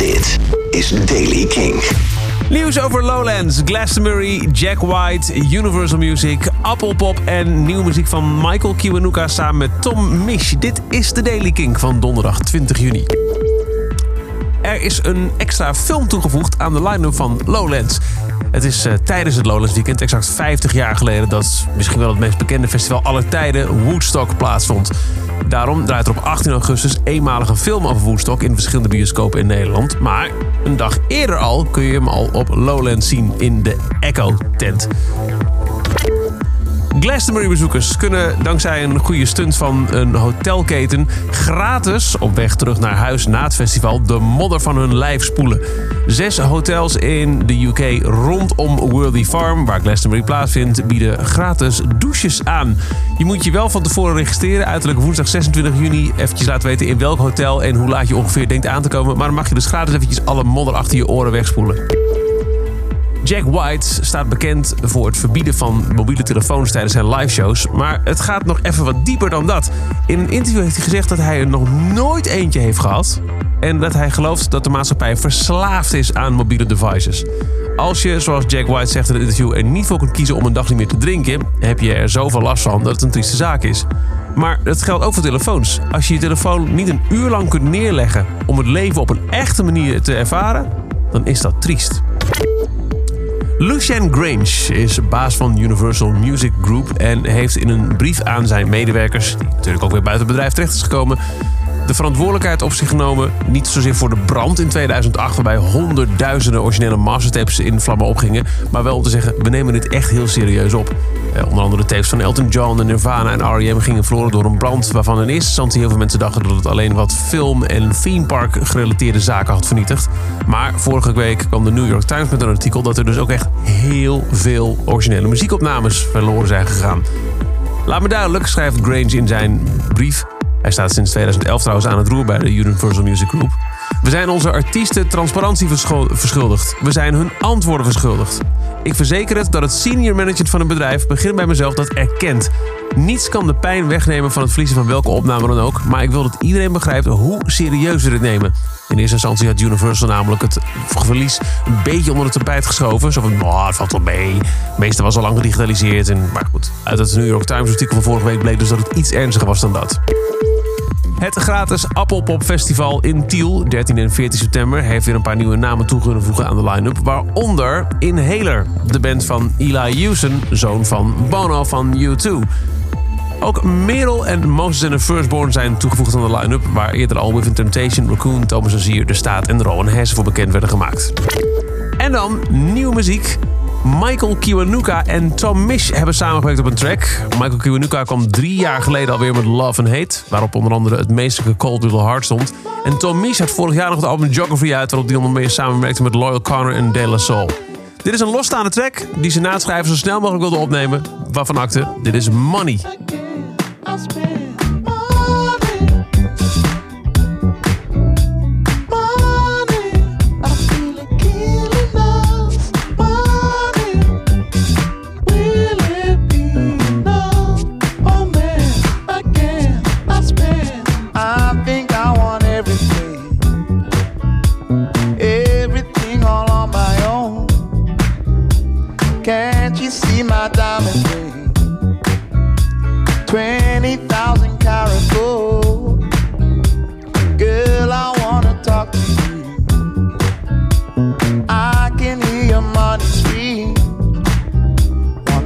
Dit is Daily King. Nieuws over Lowlands, Glastonbury, Jack White, Universal Music, Apple Pop en nieuwe muziek van Michael Kiwanuka samen met Tom Misch. Dit is de Daily King van donderdag 20 juni. Er is een extra film toegevoegd aan de line-up van Lowlands. Het is uh, tijdens het Lowlands Weekend, exact 50 jaar geleden, dat misschien wel het meest bekende festival aller tijden, Woodstock, plaatsvond. Daarom draait er op 18 augustus eenmalig een film over Woodstock in verschillende bioscopen in Nederland. Maar een dag eerder al kun je hem al op Lowlands zien in de Echo-tent. Glastonbury-bezoekers kunnen dankzij een goede stunt van een hotelketen gratis op weg terug naar huis na het festival de modder van hun lijf spoelen. Zes hotels in de UK rondom Worthy Farm, waar Glastonbury plaatsvindt, bieden gratis douches aan. Je moet je wel van tevoren registreren, uiterlijk woensdag 26 juni. Eventjes laten weten in welk hotel en hoe laat je ongeveer denkt aan te komen. Maar dan mag je dus gratis eventjes alle modder achter je oren wegspoelen. Jack White staat bekend voor het verbieden van mobiele telefoons tijdens zijn liveshows. Maar het gaat nog even wat dieper dan dat. In een interview heeft hij gezegd dat hij er nog nooit eentje heeft gehad. En dat hij gelooft dat de maatschappij verslaafd is aan mobiele devices. Als je, zoals Jack White zegt in het interview, er niet voor kunt kiezen om een dag niet meer te drinken, heb je er zoveel last van dat het een trieste zaak is. Maar dat geldt ook voor telefoons. Als je je telefoon niet een uur lang kunt neerleggen om het leven op een echte manier te ervaren, dan is dat triest. Lucien Grange is baas van Universal Music Group en heeft in een brief aan zijn medewerkers, die natuurlijk ook weer buiten het bedrijf terecht is gekomen, de verantwoordelijkheid op zich genomen. Niet zozeer voor de brand in 2008, waarbij honderdduizenden originele mastertapes in vlammen opgingen. Maar wel om te zeggen, we nemen dit echt heel serieus op. Eh, onder andere de tapes van Elton John, Nirvana en R.E.M. gingen verloren door een brand. Waarvan in eerste instantie heel veel mensen dachten dat het alleen wat film- en themepark gerelateerde zaken had vernietigd. Maar vorige week kwam de New York Times met een artikel dat er dus ook echt heel veel originele muziekopnames verloren zijn gegaan. Laat me duidelijk, schrijft Grange in zijn brief. Hij staat sinds 2011 trouwens aan het roer bij de Universal Music Group. We zijn onze artiesten transparantie verschuldigd. We zijn hun antwoorden verschuldigd. Ik verzeker het dat het senior management van een bedrijf, begin bij mezelf, dat erkent. Niets kan de pijn wegnemen van het verliezen van welke opname dan ook. Maar ik wil dat iedereen begrijpt hoe serieus we dit nemen. In eerste instantie had Universal namelijk het verlies een beetje onder het tapijt geschoven. Zo van, oh, het valt wel mee. Het meeste was al lang gedigitaliseerd. En, maar goed, uit het New York Times artikel van vorige week bleek dus dat het iets ernstiger was dan dat. Het gratis Appelpop Festival in Tiel, 13 en 14 september, heeft weer een paar nieuwe namen toe voegen aan de line-up. Waaronder Inhaler, de band van Eli Houston, zoon van Bono van U2. Ook Merel en Moses and the Firstborn zijn toegevoegd aan de line-up, waar eerder al Within Temptation, Raccoon, Thomas Azier, De Staat en Rowan Hesse voor bekend werden gemaakt. En dan nieuwe muziek. Michael Kiwanuka en Tom Misch hebben samengewerkt op een track. Michael Kiwanuka kwam drie jaar geleden alweer met Love and Hate, waarop onder andere het meestelijke Cold Little Heart stond. En Tom Misch had vorig jaar nog het album Geography uit, waarop hij onder meer samenwerkte met Loyal Connor en De La Soul. Dit is een losstaande track die ze na het schrijven zo snel mogelijk wilden opnemen. Waarvan acte, dit is Money.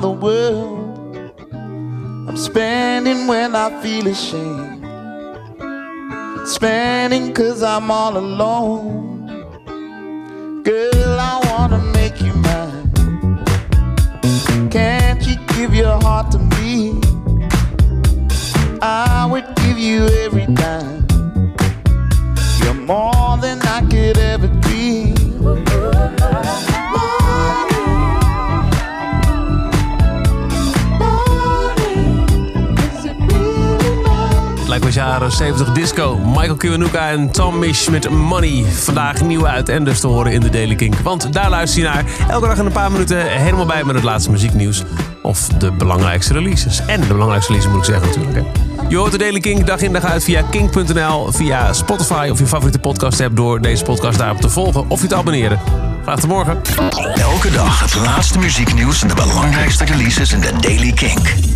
the world. I'm spending when I feel ashamed, spending cause I'm all alone. Girl, I wanna make you mine. Can't you give your heart to me? I would give you every dime. You're more than I could ever be. Lijkt was jaren 70 disco. Michael Kiwanuka en Tom Misch met Money. Vandaag nieuw uit en dus te horen in de Daily Kink. Want daar luister je naar. Elke dag in een paar minuten helemaal bij met het laatste muzieknieuws. Of de belangrijkste releases. En de belangrijkste releases moet ik zeggen natuurlijk. Hè. Je hoort de Daily Kink dag in dag uit via kink.nl, via Spotify of je favoriete podcast app door deze podcast daarop te volgen of je te abonneren. Graag tot morgen. Elke dag het laatste muzieknieuws en de belangrijkste releases in de Daily Kink.